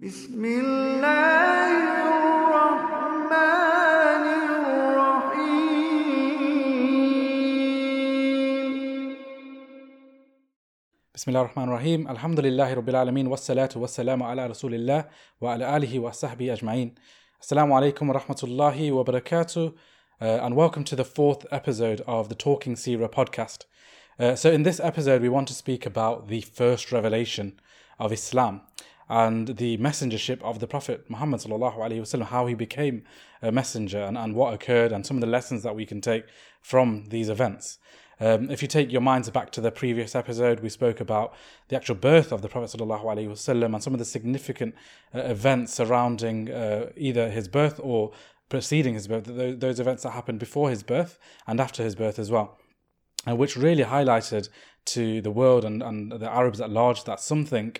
بسم الله الرحمن الرحيم بسم الله الرحمن الرحيم الحمد لله رب العالمين والصلاة والسلام على رسول الله وعلى آله وصحبه أجمعين Assalamu alaikum wa rahmatullahi wa barakatuh uh, and welcome to the fourth episode of the Talking Seerah podcast. Uh, so in this episode we want to speak about the first revelation of Islam and the messengership of the Prophet Muhammad wasallam, how he became a messenger and, and what occurred and some of the lessons that we can take from these events. Um, if you take your minds back to the previous episode, we spoke about the actual birth of the Prophet ﷺ and some of the significant uh, events surrounding uh, either his birth or preceding his birth, those, those, events that happened before his birth and after his birth as well, uh, which really highlighted to the world and, and the Arabs at large that something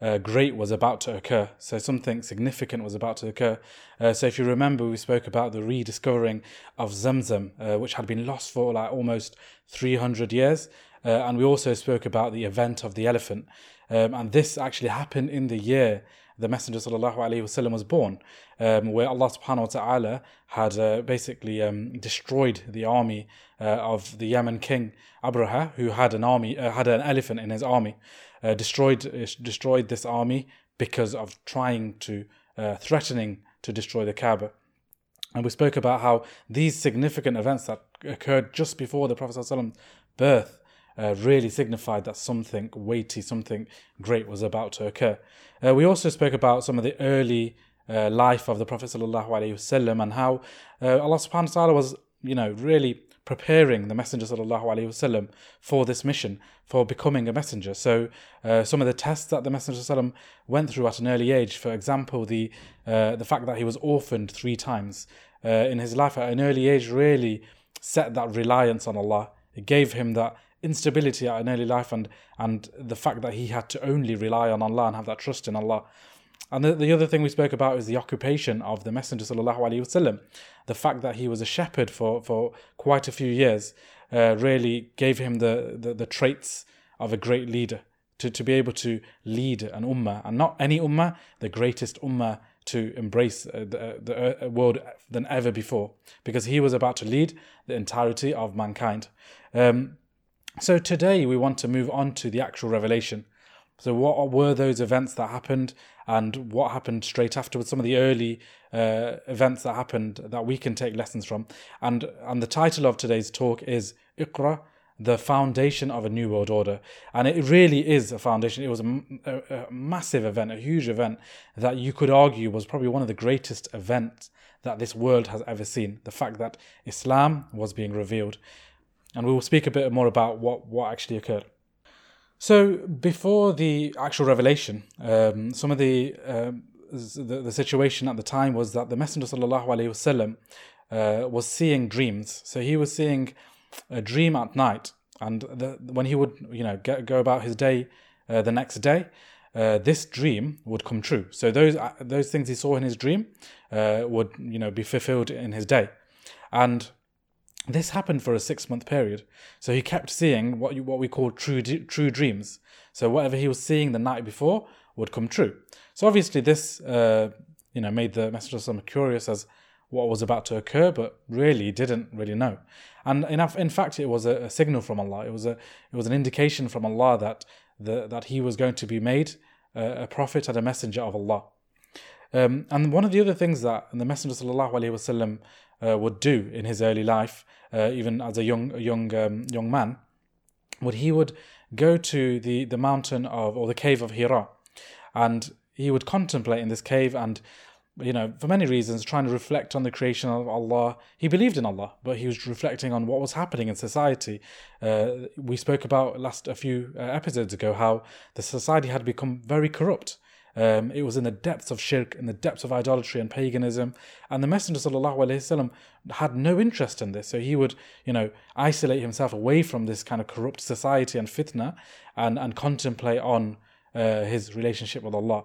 uh, great was about to occur. So something significant was about to occur. Uh, so if you remember, we spoke about the rediscovering of Zamzam, uh, which had been lost for like almost 300 years. Uh, and we also spoke about the event of the elephant. Um, and this actually happened in the year the Messenger وسلم, was born, um, where Allah subhanahu wa ta'ala had uh, basically um, destroyed the army uh, of the Yemen king Abraha, who had an army, uh, had an elephant in his army, uh, destroyed uh, destroyed this army because of trying to uh, threatening to destroy the Kaaba. And we spoke about how these significant events that occurred just before the Prophet's birth uh, really signified that something weighty, something great was about to occur. Uh, we also spoke about some of the early uh, life of the Prophet ﷺ and how uh, Allah subhanahu wa ta'ala was, you know, really preparing the Messenger ﷺ for this mission, for becoming a messenger. So uh, some of the tests that the Messenger ﷺ went through at an early age, for example, the uh, the fact that he was orphaned three times in his life at an early age really set that reliance on Allah. It gave him that instability at an early life and and the fact that he had to only rely on Allah and have that trust in Allah. And the, the other thing we spoke about is the occupation of the Messenger sallallahu alaihi wasallam. The fact that he was a shepherd for, for quite a few years uh, really gave him the, the, the traits of a great leader to, to be able to lead an ummah and not any ummah, the greatest ummah to embrace uh, the, uh, the uh, world than ever before because he was about to lead the entirety of mankind. Um, so today we want to move on to the actual revelation. So, what were those events that happened, and what happened straight afterwards? Some of the early uh, events that happened that we can take lessons from. And and the title of today's talk is Iqra, the foundation of a new world order. And it really is a foundation. It was a, a, a massive event, a huge event that you could argue was probably one of the greatest events that this world has ever seen. The fact that Islam was being revealed and we will speak a bit more about what, what actually occurred. So before the actual revelation, um, some of the, um, the, the situation at the time was that the Messenger sallallahu alaihi wasallam uh, was seeing dreams. So he was seeing a dream at night, and the, when he would you know get, go about his day uh, the next day, uh, this dream would come true. So those uh, those things he saw in his dream uh, would you know be fulfilled in his day, and this happened for a six month period. So he kept seeing what you, what we call true true dreams. So whatever he was seeing the night before would come true. So obviously this uh, you know made the messenger some curious as what was about to occur, but really didn't really know. And in, in fact, it was a, a, signal from Allah. It was a it was an indication from Allah that the, that he was going to be made a, a prophet and a messenger of Allah. Um, and one of the other things that the Messenger sallallahu alaihi wasallam uh, would do in his early life, uh, even as a young young um, young man, would he would go to the the mountain of or the cave of Hira, and he would contemplate in this cave and you know, for many reasons, trying to reflect on the creation of Allah. He believed in Allah, but he was reflecting on what was happening in society. Uh, we spoke about last a few uh, episodes ago how the society had become very corrupt. Um, it was in the depths of shirk, in the depths of idolatry and paganism. And the Messenger وسلم, had no interest in this. So he would, you know, isolate himself away from this kind of corrupt society and fitna and, and contemplate on uh, his relationship with Allah.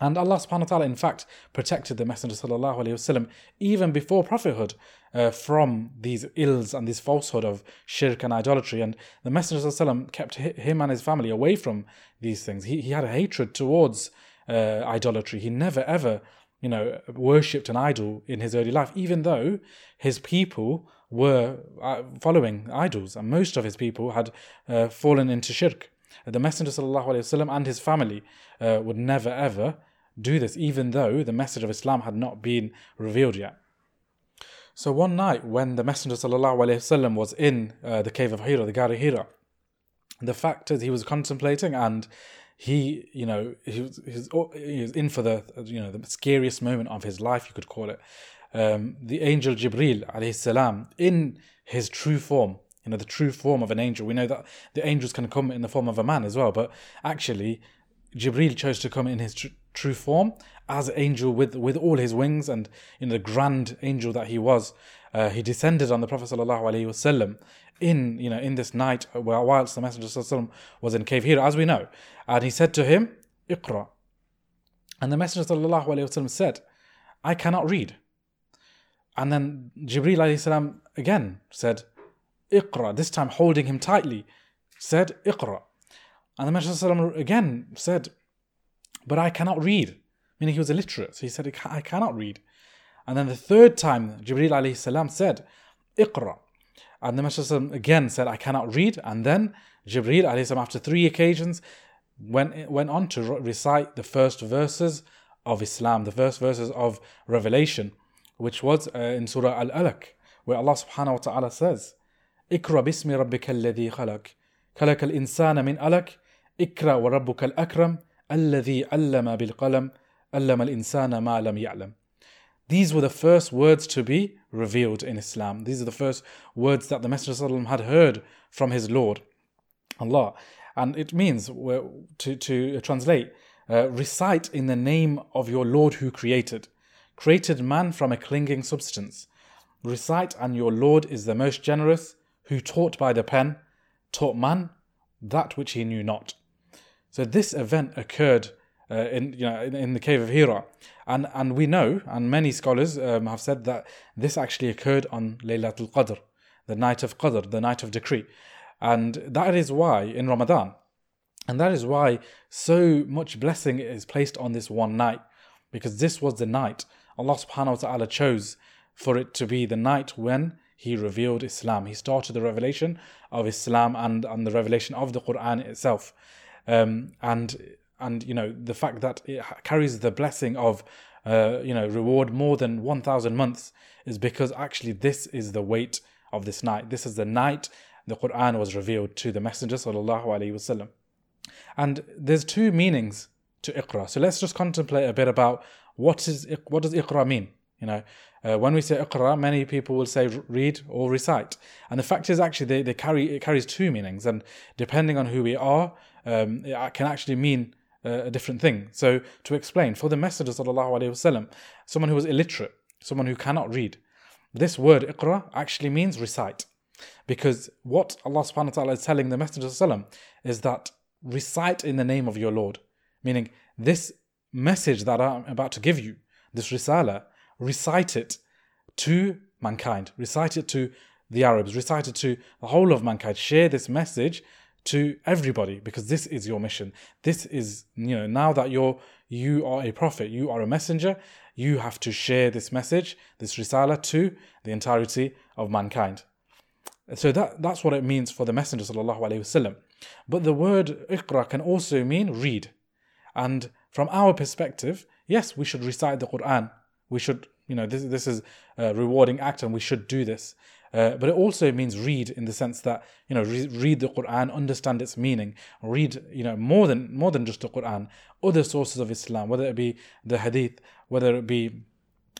And Allah subhanahu wa ta'ala, in fact, protected the Messenger sallallahu alayhi even before prophethood uh, from these ills and this falsehood of shirk and idolatry. And the Messenger of Allah kept him and his family away from these things. He, he had a hatred towards uh, idolatry. He never ever, you know, worshipped an idol in his early life, even though his people were uh, following idols and most of his people had uh, fallen into shirk. The Messenger sallallahu alayhi and his family uh, would never ever do this, even though the message of Islam had not been revealed yet. So one night when the Messenger وسلم, was in uh, the cave of Hira, the Gari Hira, the fact is he was contemplating and he, you know, he was, he was, he was in for the, you know, the scariest moment of his life, you could call it. Um, the angel Jibril alayhi salam in his true form, you know, the true form of an angel. We know that the angels can come in the form of a man as well, but actually, Jibril chose to come in his tr- true form as angel with with all his wings and in the grand angel that he was. Uh, he descended on the Prophet sallallahu in you know in this night whilst the Messenger sallallahu was in cave Hira, as we know, and he said to him, "Iqra." And the Messenger wasallam said, "I cannot read." And then Jibril alayhi again said, Iqra, this time holding him tightly, said, Iqra. And the Messenger sallallahu again said, But I cannot read, meaning he was illiterate. So he said, I cannot read. And then the third time, Jibril alayhi salam said, Iqra. And the Messenger again said, I cannot read. And then Jibril alayhi salam, after three occasions, went, went on to recite the first verses of Islam, the first verses of Revelation, which was uh, in Surah Al Alaq, where Allah subhanahu wa ta'ala says, اقرأ باسم ربك الذي خلق خلق الإنسان من ألق اقرأ وربك الأكرم الذي علم بالقلم علم الإنسان ما لم يعلم These were the first words to be revealed in Islam. These are the first words that the Messenger had heard from his Lord, Allah. And it means, to, to translate, uh, recite in the name of your Lord who created. Created man from a clinging substance. Recite, and your Lord is the most generous, who taught by the pen, taught man that which he knew not. So this event occurred uh, in you know in, in, the cave of Hira, and and we know, and many scholars um, have said that this actually occurred on Laylatul Qadr, the night of Qadr, the night of decree, and that is why in Ramadan, and that is why so much blessing is placed on this one night, because this was the night Allah Subhanahu wa Taala chose for it to be the night when he revealed Islam. He started the revelation of Islam and, and the revelation of the Quran itself. Um, and and you know the fact that it carries the blessing of uh, you know reward more than 1000 months is because actually this is the weight of this night. This is the night the quran was revealed to the messenger sallallahu alaihi wasallam. And there's two meanings to iqra. So let's just contemplate a bit about what is what does iqra mean you know? Uh, when we say iqra, many people will say read or recite. And the fact is actually they, they carry it carries two meanings. And depending on who we are, um, it can actually mean uh, a different thing. So to explain, for the Messenger wasallam, someone who was illiterate, someone who cannot read, this word iqra actually means recite. Because what Allah subhanahu wa ta'ala is telling the Messenger wasallam is that recite in the name of your Lord. Meaning this message that I'm about to give you, this risala, recite it to mankind, recite it to the Arabs, recite it to the whole of mankind. Share this message to everybody because this is your mission. This is, you know, now that you're you are a prophet, you are a messenger, you have to share this message, this risala to the entirety of mankind. So that that's what it means for the Messenger sallallahu alaihi wasallam. But the word iqra can also mean read. And from our perspective, yes, we should recite the Quran we should, you know, this this is a rewarding act, and we should do this. Uh, but it also means read in the sense that you know re- read the Quran, understand its meaning, read you know more than more than just the Quran, other sources of Islam, whether it be the Hadith, whether it be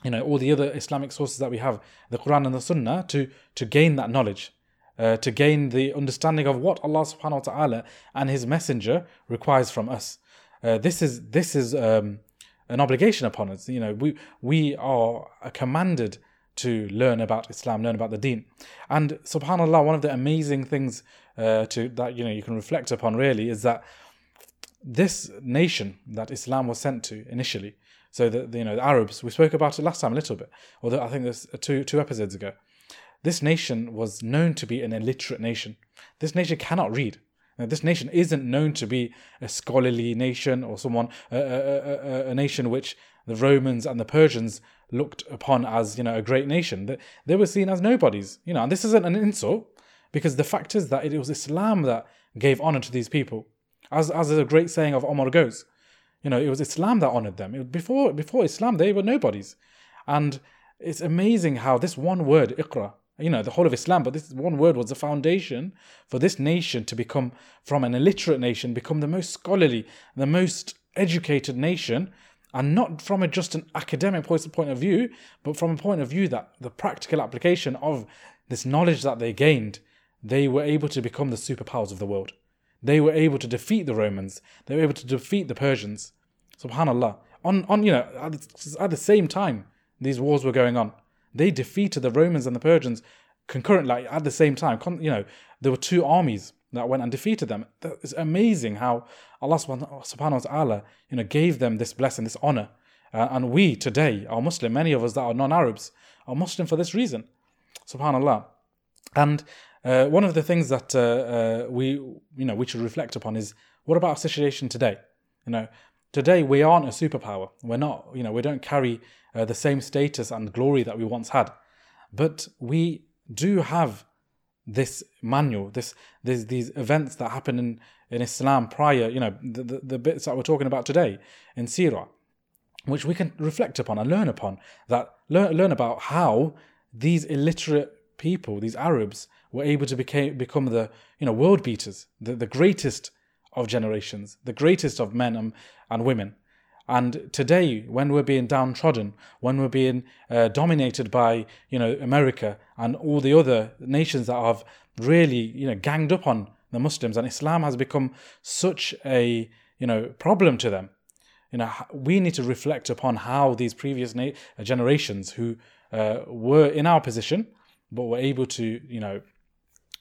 you know all the other Islamic sources that we have, the Quran and the Sunnah, to to gain that knowledge, uh, to gain the understanding of what Allah Subhanahu wa Taala and His Messenger requires from us. Uh, this is this is um, an obligation upon us. You know, we we are commanded to learn about Islam, learn about the Deen, and Subhanallah, one of the amazing things uh, to that you know you can reflect upon really is that this nation that Islam was sent to initially. So that you know the Arabs, we spoke about it last time a little bit, although I think there's uh, two two episodes ago. This nation was known to be an illiterate nation. This nation cannot read. Now, this nation isn't known to be a scholarly nation or someone, a, a, a, a nation which the Romans and the Persians looked upon as, you know, a great nation. They, they were seen as nobodies, you know, and this isn't an insult because the fact is that it was Islam that gave honor to these people. As, as a great saying of Omar goes, you know, it was Islam that honored them. Before, before Islam, they were nobodies. And it's amazing how this one word, Iqra, you know, the whole of Islam, but this one word was the foundation for this nation to become, from an illiterate nation, become the most scholarly, the most educated nation, and not from a just an academic point of view, but from a point of view that the practical application of this knowledge that they gained, they were able to become the superpowers of the world. They were able to defeat the Romans. They were able to defeat the Persians. Subhanallah. On, on you know, at, the same time, these wars were going on. They defeated the Romans and the Persians concurrently, like at the same time. You know, there were two armies that went and defeated them. It's amazing how Allah subhanahu wa ta'ala, you know, gave them this blessing, this honor. Uh, and we today are Muslim, many of us that are non-Arabs are Muslim for this reason. Subhanallah. And uh, one of the things that uh, uh, we, you know, we should reflect upon is what about our situation today? You know, today we aren't a superpower. We're not, you know, we don't carry uh, the same status and glory that we once had. But we do have this manual, this, this these events that happen in, in Islam prior, you know, the, the, the bits that we're talking about today in Sirah, which we can reflect upon and learn upon, that learn, learn about how these illiterate people, these Arabs, were able to became, become the you know world beaters, the, the greatest of generations, the greatest of men and, and women. And today, when we're being downtrodden, when we're being uh, dominated by you know America and all the other nations that have really you know ganged up on the Muslims, and Islam has become such a you know problem to them. You know, we need to reflect upon how these previous na- generations who uh, were in our position, but were able to you know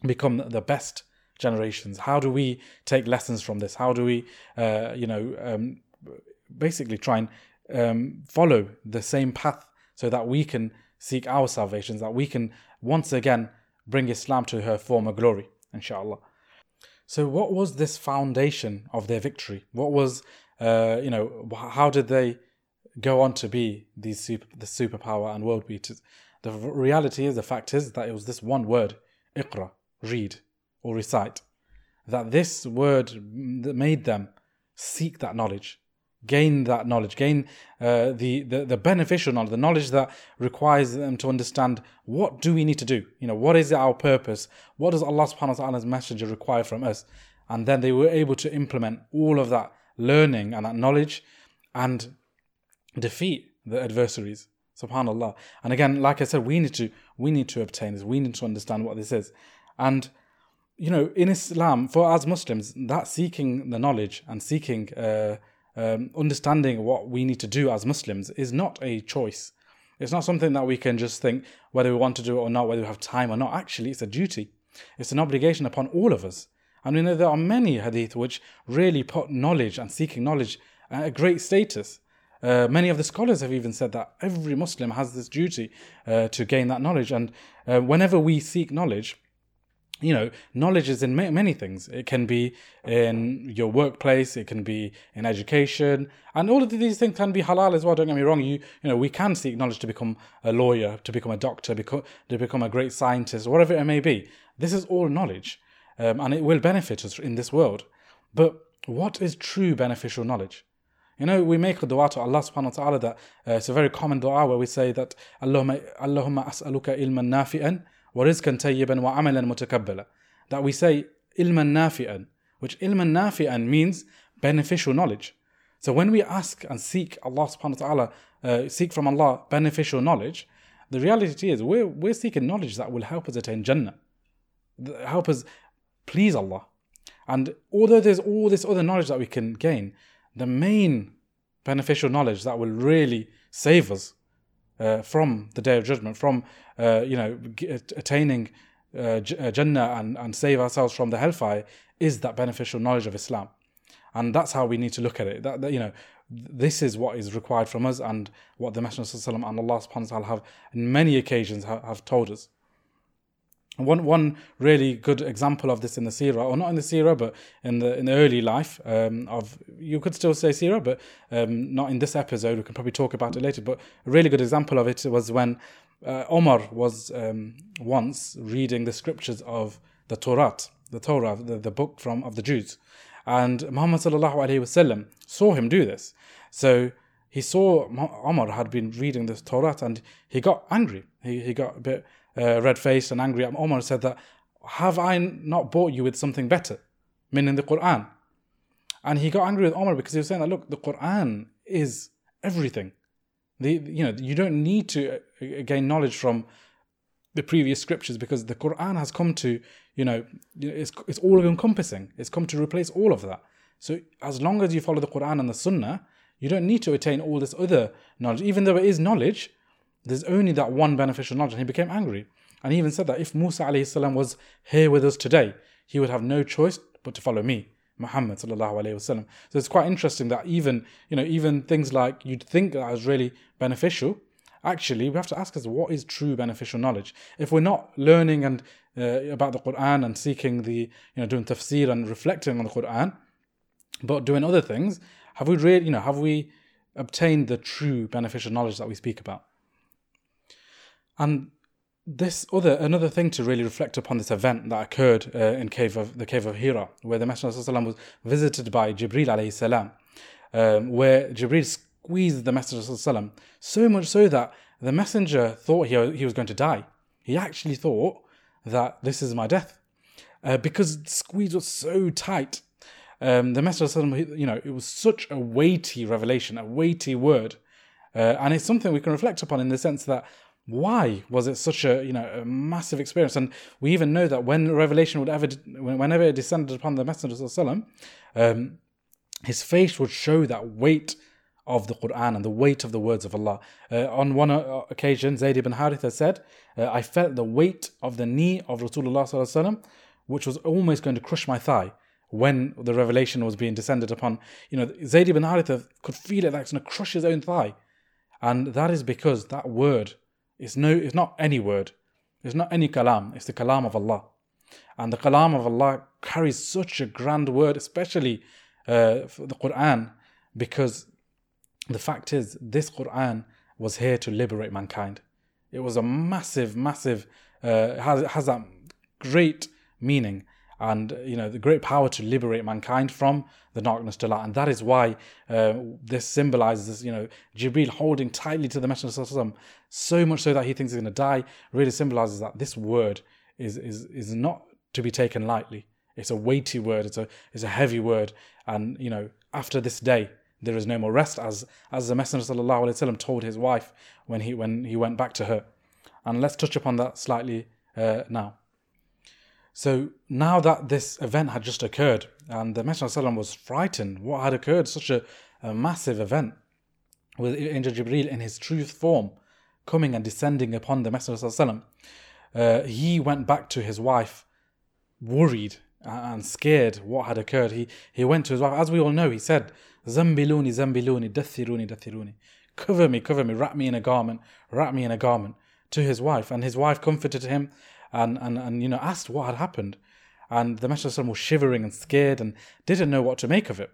become the best generations? How do we take lessons from this? How do we, uh, you know, um, basically try and um, follow the same path so that we can seek our salvations, that we can once again bring Islam to her former glory, inshallah. So, what was this foundation of their victory? What was, uh, you know, how did they go on to be these super, the superpower and world beaters? The reality is, the fact is that it was this one word, Iqra, read or recite. That this word made them seek that knowledge, gain that knowledge, gain uh, the, the the beneficial knowledge, the knowledge that requires them to understand what do we need to do. You know, what is our purpose? What does Allah Subhanahu wa Taala's messenger require from us? And then they were able to implement all of that learning and that knowledge, and defeat the adversaries. Subhanallah. And again, like I said, we need to we need to obtain this. We need to understand what this is. And you know, in Islam, for as Muslims, that seeking the knowledge and seeking uh, um, understanding what we need to do as Muslims is not a choice. It's not something that we can just think whether we want to do it or not, whether we have time or not. Actually, it's a duty. It's an obligation upon all of us. And we know there are many hadith which really put knowledge and seeking knowledge at a great status. Uh, many of the scholars have even said that every Muslim has this duty uh, to gain that knowledge. And uh, whenever we seek knowledge, you know, knowledge is in many things. It can be in your workplace, it can be in education, and all of these things can be halal as well. Don't get me wrong. You, you know, we can seek knowledge to become a lawyer, to become a doctor, to become a great scientist, whatever it may be. This is all knowledge, um, and it will benefit us in this world. But what is true beneficial knowledge? You know, we make a dua to Allah subhanahu wa ta'ala that uh, it's a very common dua where we say that Allahumma, Allahumma as'aluka ilman nafi'an ورزقا طيبا وعملا متقبلا that we say ilman nafi'an which ilman nafi'an means beneficial knowledge so when we ask and seek Allah subhanahu wa ta'ala uh, seek from Allah beneficial knowledge the reality is we're, we're seeking knowledge that will help us attain Jannah help us please Allah and although there's all this other knowledge that we can gain the main beneficial knowledge that will really save us uh, from the day of judgment, from uh, you know attaining uh, uh, Jannah and, and save ourselves from the hellfire, is that beneficial knowledge of Islam, and that's how we need to look at it. That, that you know, this is what is required from us, and what the Messenger and Allah Subhanahu wa Taala have, in many occasions, have told us. One one really good example of this in the seerah, or not in the seerah, but in the in the early life um, of you could still say seerah, but um, not in this episode. We can probably talk about it later. But a really good example of it was when uh, Omar was um, once reading the scriptures of the Torah, the Torah, the, the book from of the Jews, and Muhammad sallallahu alaihi wasallam saw him do this. So he saw Omar had been reading this Torah and he got angry. He he got a bit uh, red faced and angry. at Omar said that, Have I not bought you with something better? Meaning the Quran. And he got angry with Omar because he was saying that, look, the Quran is everything. The, you know, you don't need to uh, gain knowledge from the previous scriptures because the Quran has come to, you know, it's, it's all encompassing. It's come to replace all of that. So as long as you follow the Quran and the Sunnah, you don't need to attain all this other knowledge. Even though it is knowledge, there's only that one beneficial knowledge. And he became angry. And he even said that if Musa alayhi was here with us today, he would have no choice but to follow me, Muhammad sallallahu alayhi wasallam. So it's quite interesting that even, you know, even things like you'd think that is really beneficial, actually we have to ask us what is true beneficial knowledge. If we're not learning and uh, about the Quran and seeking the, you know, doing tafsir and reflecting on the Quran, but doing other things, have we really, you know, have we obtained the true beneficial knowledge that we speak about? And this other another thing to really reflect upon this event that occurred uh, in cave of the cave of Hira, where the Messenger was visited by Jibril alayhi salam, um, where Jibril squeezed the Messenger so much so that the Messenger thought he, he was going to die. He actually thought that this is my death, uh, because the squeeze was so tight. Um, the Messenger you know, it was such a weighty revelation, a weighty word, uh, and it's something we can reflect upon in the sense that why was it such a you know a massive experience? And we even know that when revelation would ever whenever it descended upon the Messenger of um, his face would show that weight of the Quran and the weight of the words of Allah. Uh, on one uh, occasion, Zayd ibn Haritha said, uh, I felt the weight of the knee of Rasulullah which was almost going to crush my thigh when the revelation was being descended upon. You know, Zayd ibn Haritha could feel it like it's going to crush his own thigh. And that is because that word it's no, it's not any word. It's not any kalam. It's the kalam of Allah. And the kalam of Allah carries such a grand word, especially uh, the Quran, because the fact is, this Quran was here to liberate mankind. It was a massive, massive, uh, has, has that great meaning and you know the great power to liberate mankind from the darkness to light. And that is why uh, this symbolizes you know jibril holding tightly to the messenger so much so that he thinks he's going to die really symbolizes that this word is is is not to be taken lightly. It's a weighty word it's a it's a heavy word. And you know after this day there is no more rest as as the messenger sallallahu told his wife when he when he went back to her. And let's touch upon that slightly uh, now so now that this event had just occurred and the Messenger of was frightened, what had occurred, such a, a massive event, with Angel Jibreel in his truth form coming and descending upon the Messenger, of uh, he went back to his wife worried and scared what had occurred. He, he went to his wife, as we all know, he said, Zammiluni, Zammiluni, Dathiruni, Dathiruni. Cover me, cover me, wrap me in a garment, wrap me in a garment to his wife. And his wife comforted him and, and, and you know, asked what had happened. And the Messenger was shivering and scared and didn't know what to make of it.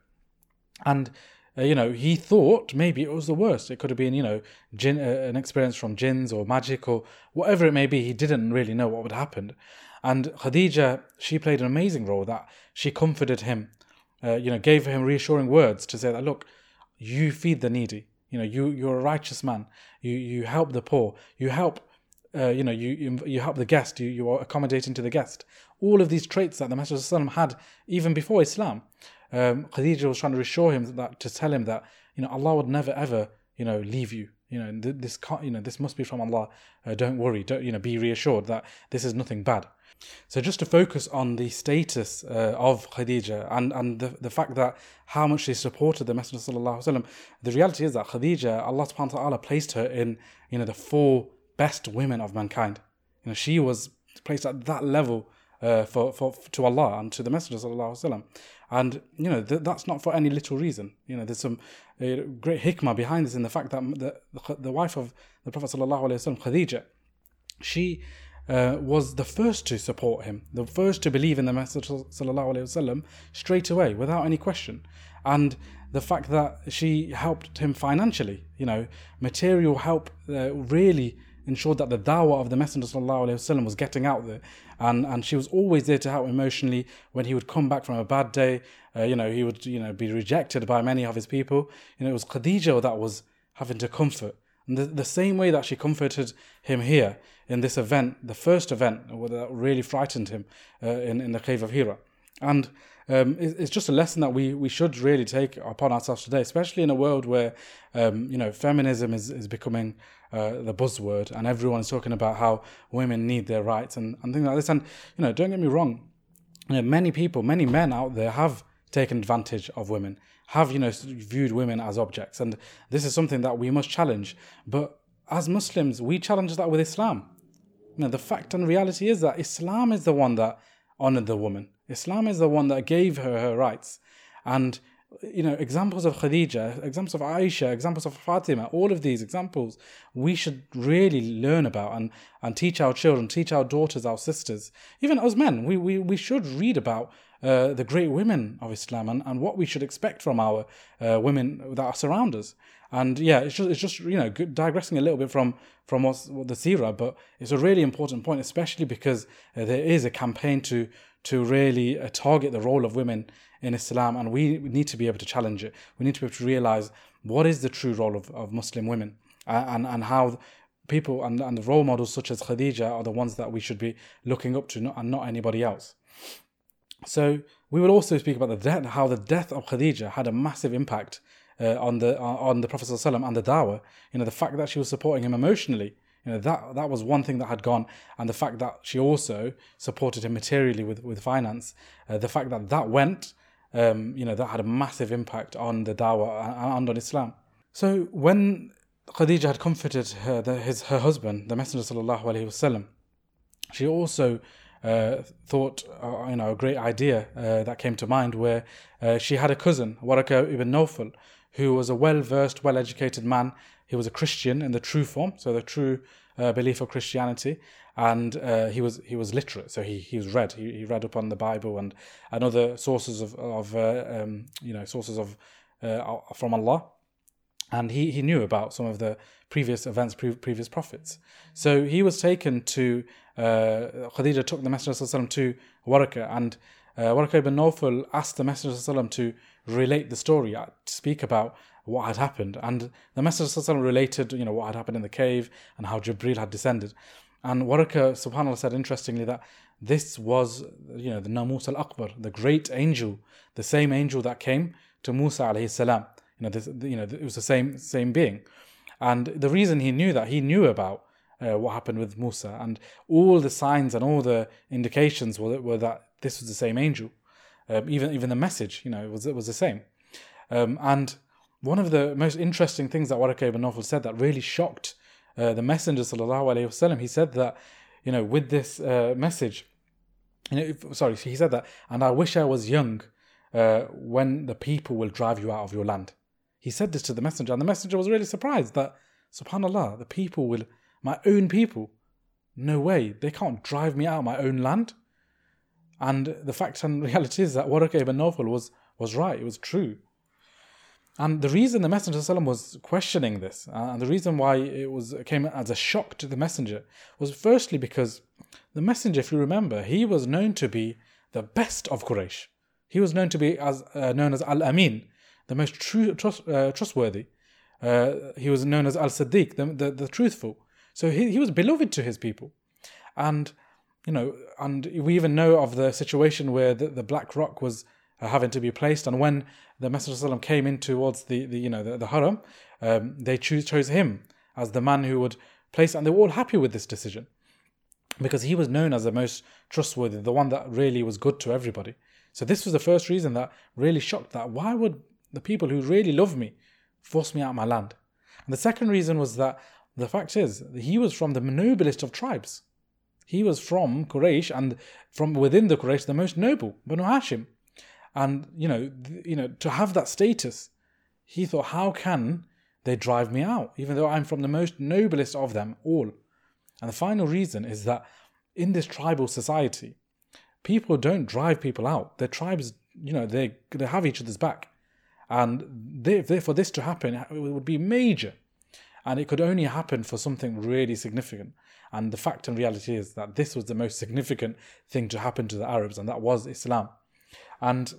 And, uh, you know, he thought maybe it was the worst. It could have been, you know, uh, an experience from jinns or magic or whatever it may be. He didn't really know what would happen. And Khadija, she played an amazing role that she comforted him, uh, you know, gave him reassuring words to say that, look, you feed the needy. You know, you, you're a righteous man. You, you help the poor. You help uh, you know, you, you, you help the guest, you, you are accommodating to the guest. All of these traits that the Messenger had even before Islam. Um, Khadija was trying to reassure him that to tell him that you know Allah would never ever you know leave you. You know this can't, you know this must be from Allah. Uh, don't worry. Don't you know be reassured that this is nothing bad. So just to focus on the status uh, of Khadija and, and the, the fact that how much she supported the Messenger sallallahu the reality is that Khadija, Allah subhanahu wa ta'ala placed her in you know the four best women of mankind. You know, she was placed at that level uh, for, for to Allah and to the Messenger sallallahu and you know th- that's not for any little reason. You know, there's some uh, great hikmah behind this in the fact that the, the, the wife of the Prophet sallallahu alaihi wasallam, Khadija, she uh, was the first to support him, the first to believe in the Message sallallahu alaihi wasallam straight away, without any question. And the fact that she helped him financially, you know, material help uh, really ensured that the dawah of the Messenger وسلم, was getting out there. And, and she was always there to help emotionally when he would come back from a bad day. Uh, you know, he would, you know, be rejected by many of his people. You know, it was Khadija that was having to comfort. And the, the same way that she comforted him here in this event, the first event that really frightened him uh, in, in the cave of Hira. And um, it's just a lesson that we, we should really take upon ourselves today, especially in a world where um, you know feminism is, is becoming uh, the buzzword and everyone is talking about how women need their rights and, and things like this. And you know, don't get me wrong, you know, many people, many men out there have taken advantage of women, have you know viewed women as objects, and this is something that we must challenge. But as Muslims, we challenge that with Islam. You know, the fact and reality is that Islam is the one that honored the woman. Islam is the one that gave her her rights. And you know, examples of Khadija, examples of Aisha, examples of Fatima, all of these examples we should really learn about and, and teach our children, teach our daughters, our sisters. Even as men, we, we, we should read about uh, the great women of Islam and, and what we should expect from our uh, women that surround us. And yeah, it's just it's just you know digressing a little bit from from what's what the Sirah, but it's a really important point, especially because uh, there is a campaign to to really uh, target the role of women in Islam, and we need to be able to challenge it. We need to be able to realize what is the true role of, of Muslim women uh, and, and how people and, and the role models such as Khadija are the ones that we should be looking up to and not anybody else. So we will also speak about the death, how the death of Khadija had a massive impact uh, on the on the Prophet and the Dawah. You know, the fact that she was supporting him emotionally you know that that was one thing that had gone, and the fact that she also supported him materially with with finance, uh, the fact that that went, um, you know, that had a massive impact on the dawah and on Islam. So when Khadija had comforted her, the, his her husband, the Messenger sallallahu alaihi wasallam, she also uh, thought, uh, you know, a great idea uh, that came to mind where uh, she had a cousin, Waraka ibn Nawfal, who was a well versed, well educated man he was a Christian in the true form, so the true uh, belief of Christianity, and uh, he was he was literate, so he he was read. He, he read up on the Bible and and other sources of of uh, um, you know sources of uh, from Allah, and he he knew about some of the previous events, pre- previous prophets. So he was taken to uh, Khadija took the Messenger to Waraka, and uh, Waraka ibn Nawfal asked the Messenger to relate the story, uh, to speak about what had happened. And the Messenger related, you know, what had happened in the cave and how Jibril had descended. And Waraka, subhanAllah, said interestingly that this was, you know, the Namus al Akbar, the great angel, the same angel that came to Musa alayhi salam. You know, this, you know, it was the same same being. And the reason he knew that, he knew about uh, what happened with Musa, and all the signs and all the indications were, were that this was the same angel. Um, even even the message, you know, it was it was the same. Um, and one of the most interesting things that Waraka ibn Nawfal said that really shocked uh, the Messenger sallallahu alaihi wasallam. He said that, you know, with this uh, message, you know, if, sorry, he said that, and I wish I was young uh, when the people will drive you out of your land. He said this to the messenger, and the messenger was really surprised that, subhanallah, the people will, my own people, no way, they can't drive me out of my own land. And the fact and reality is that Waraka ibn Nawfal was, was right, it was true. And the reason the Messenger was questioning this, uh, and the reason why it was came as a shock to the Messenger, was firstly because the Messenger, if you remember, he was known to be the best of Quraysh. He was known to be as uh, known as Al Amin, the most true, trust, uh, trustworthy. Uh, he was known as Al Siddiq, the, the, the, truthful. So he, he was beloved to his people, and you know, and we even know of the situation where the, the Black Rock was uh, having to be placed. And when the Messenger came in towards the, the you know the, the Haram, um, they choose, chose him as the man who would place, and they were all happy with this decision because he was known as the most trustworthy, the one that really was good to everybody. So this was the first reason that really shocked that why would the people who really love me force me out of my land? And the second reason was that the fact is he was from the noblest of tribes. He was from Quraysh and from within the Quraysh the most noble, Banu Hashim. And you know, th- you know, to have that status, he thought, how can they drive me out, even though I'm from the most noblest of them all? And the final reason is that in this tribal society, people don't drive people out. Their tribes, you know, they they have each other's back, and they, for this to happen, it would be major, and it could only happen for something really significant. And the fact and reality is that this was the most significant thing to happen to the Arabs, and that was Islam. And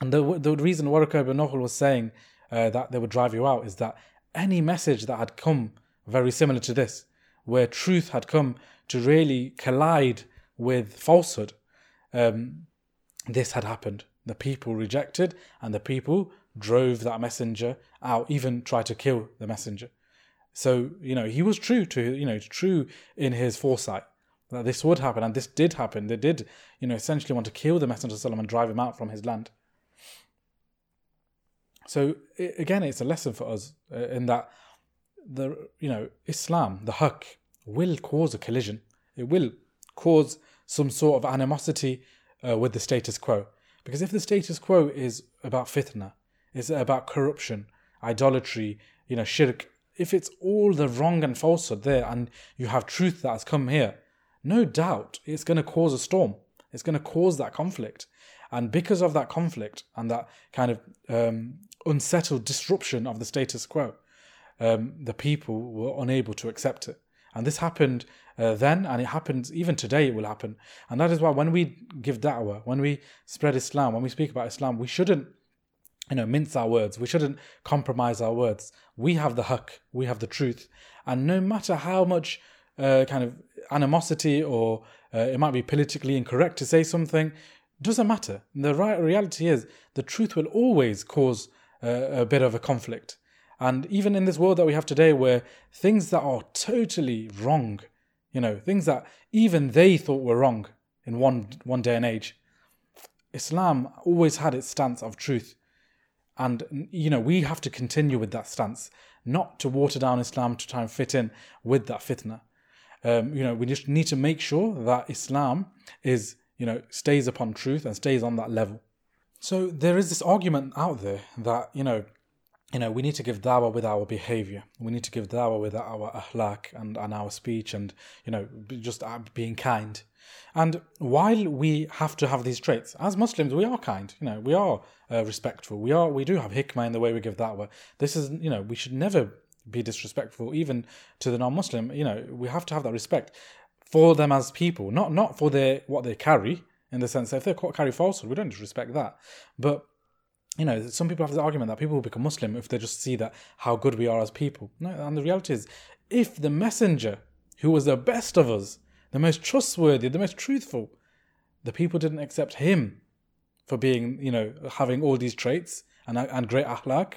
and the the reason Waraka ibn Nawfal was saying uh, that they would drive you out is that any message that had come very similar to this, where truth had come to really collide with falsehood, um, this had happened. The people rejected, and the people drove that messenger out, even tried to kill the messenger. So, you know, he was true to, you know, true in his foresight that this would happen, and this did happen. They did, you know, essentially want to kill the Messenger of Allah and drive him out from his land. So again, it's a lesson for us uh, in that the you know Islam, the haqq, will cause a collision. It will cause some sort of animosity uh, with the status quo. Because if the status quo is about fitna, is about corruption, idolatry, you know, shirk, if it's all the wrong and falsehood there and you have truth that has come here, no doubt it's going to cause a storm. It's going to cause that conflict. And because of that conflict and that kind of um, unsettled disruption of the status quo, um, the people were unable to accept it. And this happened uh, then, and it happens even today, it will happen. And that is why when we give da'wah, when we spread Islam, when we speak about Islam, we shouldn't you know, mince our words. We shouldn't compromise our words. We have the haqq, we have the truth. And no matter how much uh, kind of animosity or uh, it might be politically incorrect to say something, doesn't matter. The right reality is the truth will always cause uh, a bit of a conflict. And even in this world that we have today, where things that are totally wrong, you know, things that even they thought were wrong in one one day and age, Islam always had its stance of truth. And, you know, we have to continue with that stance, not to water down Islam to try and fit in with that fitna. Um, you know, we just need to make sure that Islam is, you know, stays upon truth and stays on that level. So there is this argument out there that, you know, you know, we need to give dawah with our behavior. We need to give dawah with our akhlaq and, and our speech and, you know, just uh, being kind. And while we have to have these traits, as Muslims, we are kind. You know, we are uh, respectful. We are, we do have hikmah in the way we give da'wah. This is, you know, we should never be disrespectful, even to the non-Muslim. You know, we have to have that respect for them as people, not not for their what they carry. In the sense that if they carry falsehood, we don't disrespect that. But you know, some people have this argument that people will become Muslim if they just see that how good we are as people. No, and the reality is, if the messenger, who was the best of us, the most trustworthy, the most truthful, the people didn't accept him for being, you know, having all these traits and and great akhlaq,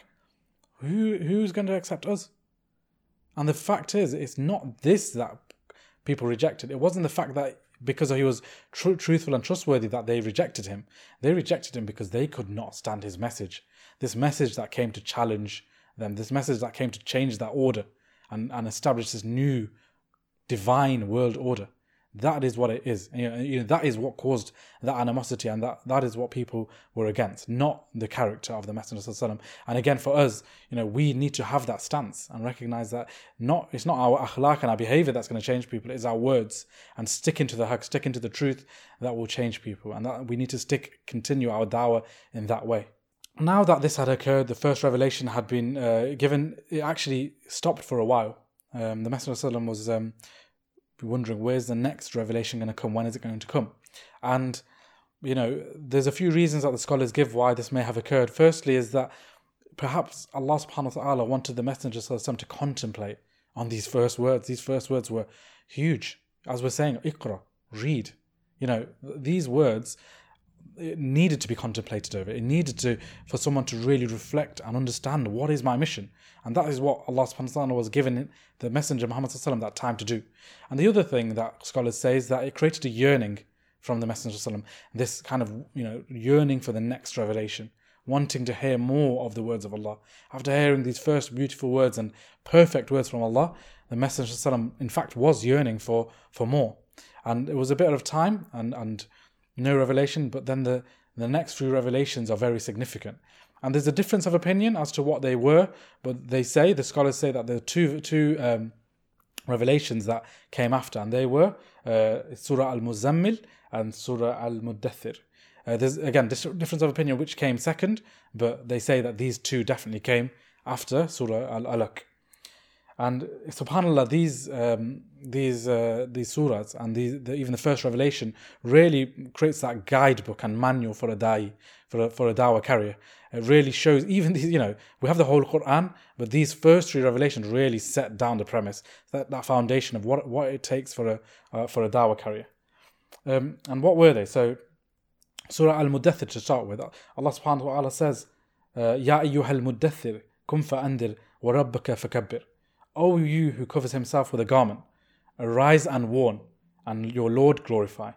who who's going to accept us? And the fact is, it's not this that people rejected. It wasn't the fact that because he was tr- truthful and trustworthy that they rejected him. They rejected him because they could not stand his message. This message that came to challenge them, this message that came to change that order and, and establish this new divine world order. That is what it is. You know, you know, that is what caused that animosity, and that, that is what people were against, not the character of the Messenger. And again, for us, you know, we need to have that stance and recognize that not it's not our akhlaq and our behavior that's going to change people, it's our words and sticking to the haqq, sticking to the truth that will change people. And that we need to stick, continue our dawah in that way. Now that this had occurred, the first revelation had been uh, given, it actually stopped for a while. Um, the Messenger of was um, be wondering where's the next revelation going to come? When is it going to come? And you know, there's a few reasons that the scholars give why this may have occurred. Firstly, is that perhaps Allah subhanahu wa ta'ala wanted the Messenger to contemplate on these first words. These first words were huge. As we're saying, Iqra, read. You know, these words it needed to be contemplated over. It needed to for someone to really reflect and understand what is my mission. And that is what Allah subhanahu wa ta'ala was given the Messenger Muhammad that time to do. And the other thing that scholars say is that it created a yearning from the Messenger this kind of you know yearning for the next revelation, wanting to hear more of the words of Allah. After hearing these first beautiful words and perfect words from Allah, the Messenger in fact was yearning for for more. And it was a bit of time and and no revelation, but then the, the next few revelations are very significant. And there's a difference of opinion as to what they were, but they say, the scholars say that there are two, two um, revelations that came after, and they were uh, Surah Al Muzammil and Surah Al Muddathir. Uh, there's again difference of opinion which came second, but they say that these two definitely came after Surah Al Alaq. And Subhanallah, these um, these uh, these surahs and these, the, even the first revelation really creates that guidebook and manual for a dai, for a, for a dawah carrier. It really shows even these, you know, we have the whole Quran, but these first three revelations really set down the premise, that, that foundation of what what it takes for a uh, for a dawah carrier. Um, and what were they? So Surah Al Muddathir to start with, Allah subhanahu wa ta'ala says, Ya ayyuhal muddathir, kum fa'andir, wa rabbaka fakabbir. O you who covers himself with a garment, arise and warn, and your Lord glorify.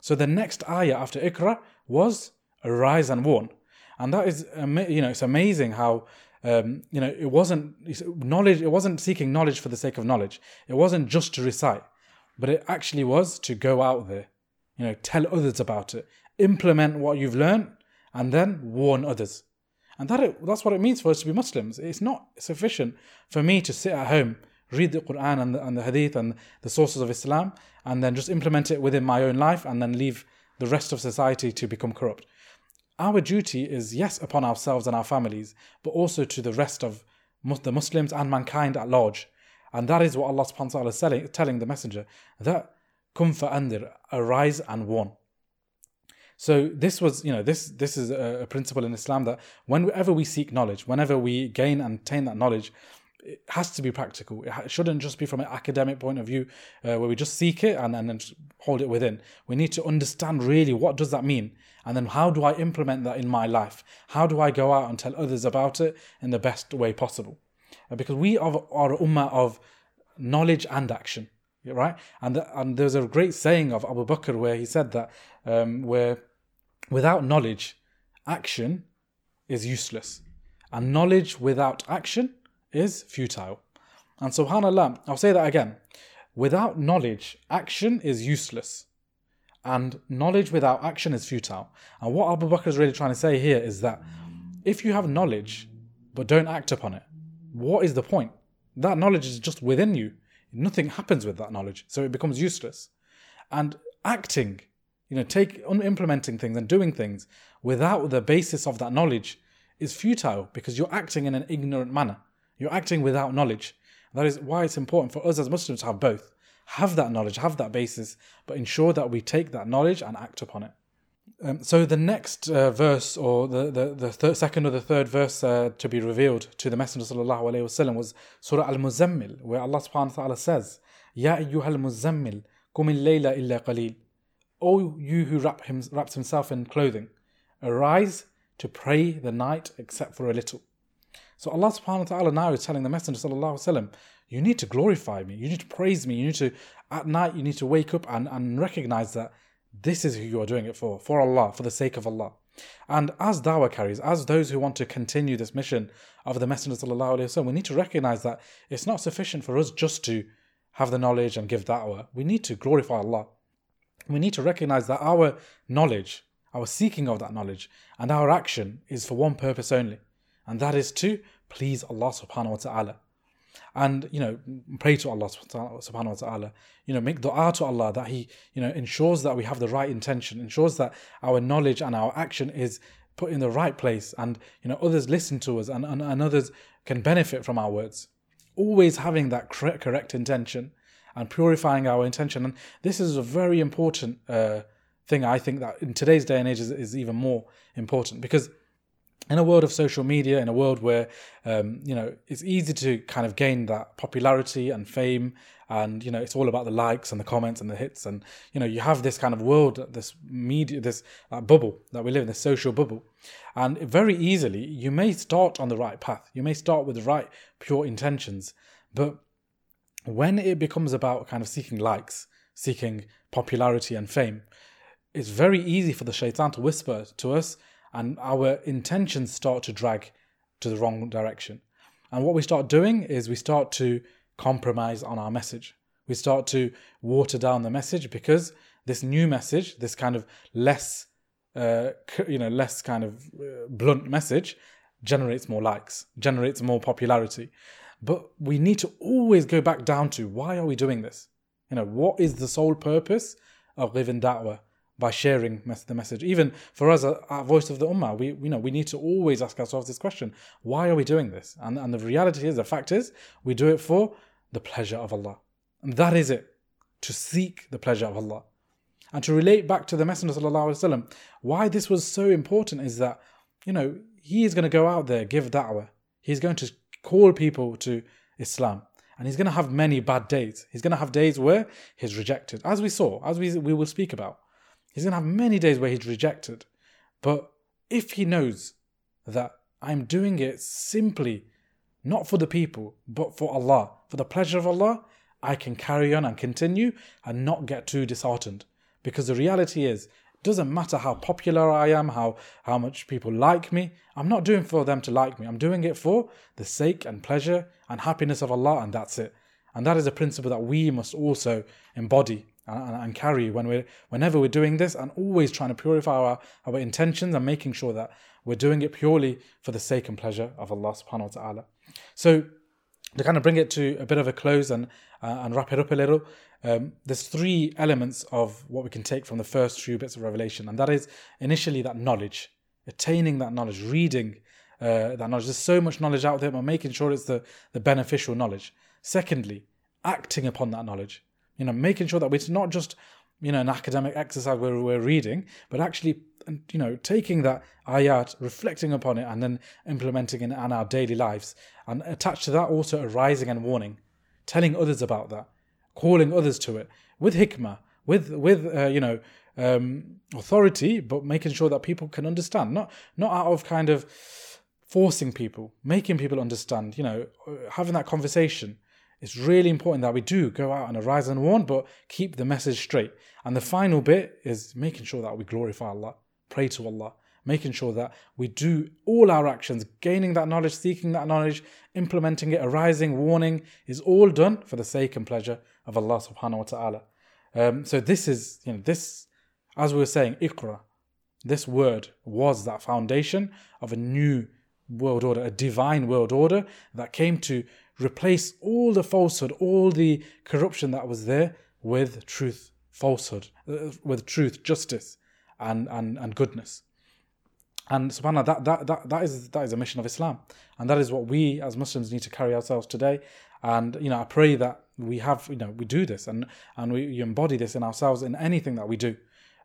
So the next ayah after Iqra was arise and warn, and that is you know it's amazing how um, you know it wasn't knowledge it wasn't seeking knowledge for the sake of knowledge. It wasn't just to recite but it actually was to go out there you know tell others about it implement what you've learned and then warn others and that that's what it means for us to be Muslims. It's not sufficient for me to sit at home, read the Quran and the, and the Hadith and the sources of Islam, and then just implement it within my own life and then leave the rest of society to become corrupt. Our duty is, yes, upon ourselves and our families, but also to the rest of the Muslims and mankind at large. And that is what Allah subhanahu wa ta'ala is telling the Messenger that Kum fa'andir, arise and warn. So this was, you know, this this is a, principle in Islam that whenever we seek knowledge, whenever we gain and attain that knowledge, it has to be practical. It shouldn't just be from an academic point of view uh, where we just seek it and, and then hold it within. We need to understand really what does that mean and then how do I implement that in my life? How do I go out and tell others about it in the best way possible? Uh, because we are, are a ummah of knowledge and action, right? And, and there's a great saying of Abu Bakr where he said that um, where without knowledge, action is useless. And knowledge without action is futile. And subhanAllah, I'll say that again. Without knowledge, action is useless. And knowledge without action is futile. And what Abu Bakr is really trying to say here is that if you have knowledge but don't act upon it, what is the point? That knowledge is just within you. Nothing happens with that knowledge, so it becomes useless. And acting you know, take implementing things and doing things without the basis of that knowledge is futile because you're acting in an ignorant manner. You're acting without knowledge. That is why it's important for us as Muslims to have both. Have that knowledge, have that basis, but ensure that we take that knowledge and act upon it. Um, so the next uh, verse, or the the, the third, second or the third verse uh, to be revealed to the Messenger sallallahu alaihi wasallam was Surah Al Muzammil, where Allah subhanahu wa taala says, "Ya ayyuhal muzammil, qum al-layla illa qalil." O you who wrap him, wraps himself in clothing, arise to pray the night except for a little. So Allah subhanahu wa ta'ala now is telling the Messenger sallallahu wasallam, you need to glorify me, you need to praise me, you need to, at night, you need to wake up and, and recognize that this is who you are doing it for, for Allah, for the sake of Allah. And as dawah carries, as those who want to continue this mission of the Messenger sallallahu wasallam, we need to recognize that it's not sufficient for us just to have the knowledge and give da'wah. We need to glorify Allah we need to recognize that our knowledge, our seeking of that knowledge, and our action is for one purpose only, and that is to please Allah subhanahu wa ta'ala. And you know, pray to Allah subhanahu wa ta'ala, you know, make dua to Allah that He, you know, ensures that we have the right intention, ensures that our knowledge and our action is put in the right place, and you know, others listen to us and, and, and others can benefit from our words. Always having that correct, correct intention and purifying our intention. And this is a very important uh, thing, I think, that in today's day and age is, is, even more important because in a world of social media, in a world where um, you know it's easy to kind of gain that popularity and fame, and you know it's all about the likes and the comments and the hits, and you know you have this kind of world, this media, this uh, bubble that we live in, this social bubble, and very easily you may start on the right path, you may start with the right pure intentions, but when it becomes about kind of seeking likes, seeking popularity and fame, it's very easy for the shaitan to whisper to us and our intentions start to drag to the wrong direction. And what we start doing is we start to compromise on our message. We start to water down the message because this new message, this kind of less, uh, you know, less kind of uh, blunt message, generates more likes, generates more popularity. But we need to always go back down to why are we doing this? You know, what is the sole purpose of giving da'wah by sharing the message? Even for us, our voice of the ummah, we you know we need to always ask ourselves this question: Why are we doing this? And and the reality is, the fact is, we do it for the pleasure of Allah, and that is it, to seek the pleasure of Allah. And to relate back to the Messenger وسلم, why this was so important is that, you know, he is going to go out there, give da'wah. He's going to call people to Islam. And he's going to have many bad days. He's going to have days where he's rejected, as we saw, as we, we will speak about. He's going to have many days where he's rejected. But if he knows that I'm doing it simply not for the people, but for Allah, for the pleasure of Allah, I can carry on and continue and not get too disheartened. Because the reality is, doesn't matter how popular I am, how, how much people like me. I'm not doing for them to like me. I'm doing it for the sake and pleasure and happiness of Allah, and that's it. And that is a principle that we must also embody uh, and, and carry when we're whenever we're doing this, and always trying to purify our, our intentions and making sure that we're doing it purely for the sake and pleasure of Allah subhanahu wa ta'ala. So to kind of bring it to a bit of a close and uh, and wrap it up a little, um, there's three elements of what we can take from the first few bits of Revelation, and that is initially that knowledge, attaining that knowledge, reading uh, that knowledge. There's so much knowledge out there, but making sure it's the, the beneficial knowledge. Secondly, acting upon that knowledge. You know, making sure that it's not just you know an academic exercise where we're reading, but actually you know taking that ayat, reflecting upon it, and then implementing it in our daily lives. And attached to that also a rising and warning, telling others about that calling others to it with hikmah, with with uh, you know um, authority, but making sure that people can understand, not not out of kind of forcing people, making people understand. You know, having that conversation. It's really important that we do go out and arise and warn, but keep the message straight. And the final bit is making sure that we glorify Allah, pray to Allah, making sure that we do all our actions, gaining that knowledge, seeking that knowledge, implementing it, arising, warning, is all done for the sake and pleasure of Allah subhanahu wa ta'ala. Um, so this is, you know, this, as we were saying, Iqra, this word was that foundation of a new world order, a divine world order that came to replace all the falsehood, all the corruption that was there with truth, falsehood, uh, with truth, justice, and, and, and goodness. And subhanAllah, that, that, that, that, is, that is a mission of Islam. And that is what we as Muslims need to carry ourselves today. And, you know, I pray that we have, you know, we do this and, and we embody this in ourselves in anything that we do.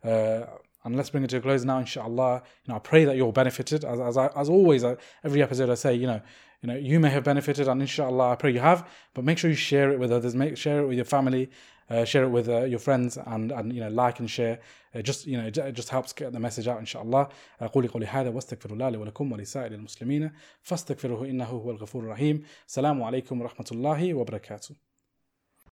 Uh, and let's bring it to a close now, inshallah. You know, I pray that you're benefited. As, as, I, as always, I, every episode I say, you know, you know, you may have benefited, and inshallah, I pray you have. But make sure you share it with others. Make share it with your family, uh, share it with uh, your friends, and and you know, like and share. It just you know, it just helps get the message out. inshallah. قولي قولي هذا واستغفر الله لي ولكم ولسائر المسلمين فاستغفروه إنه هو الغفور الرحيم. السلام عليكم ورحمة الله وبركاته.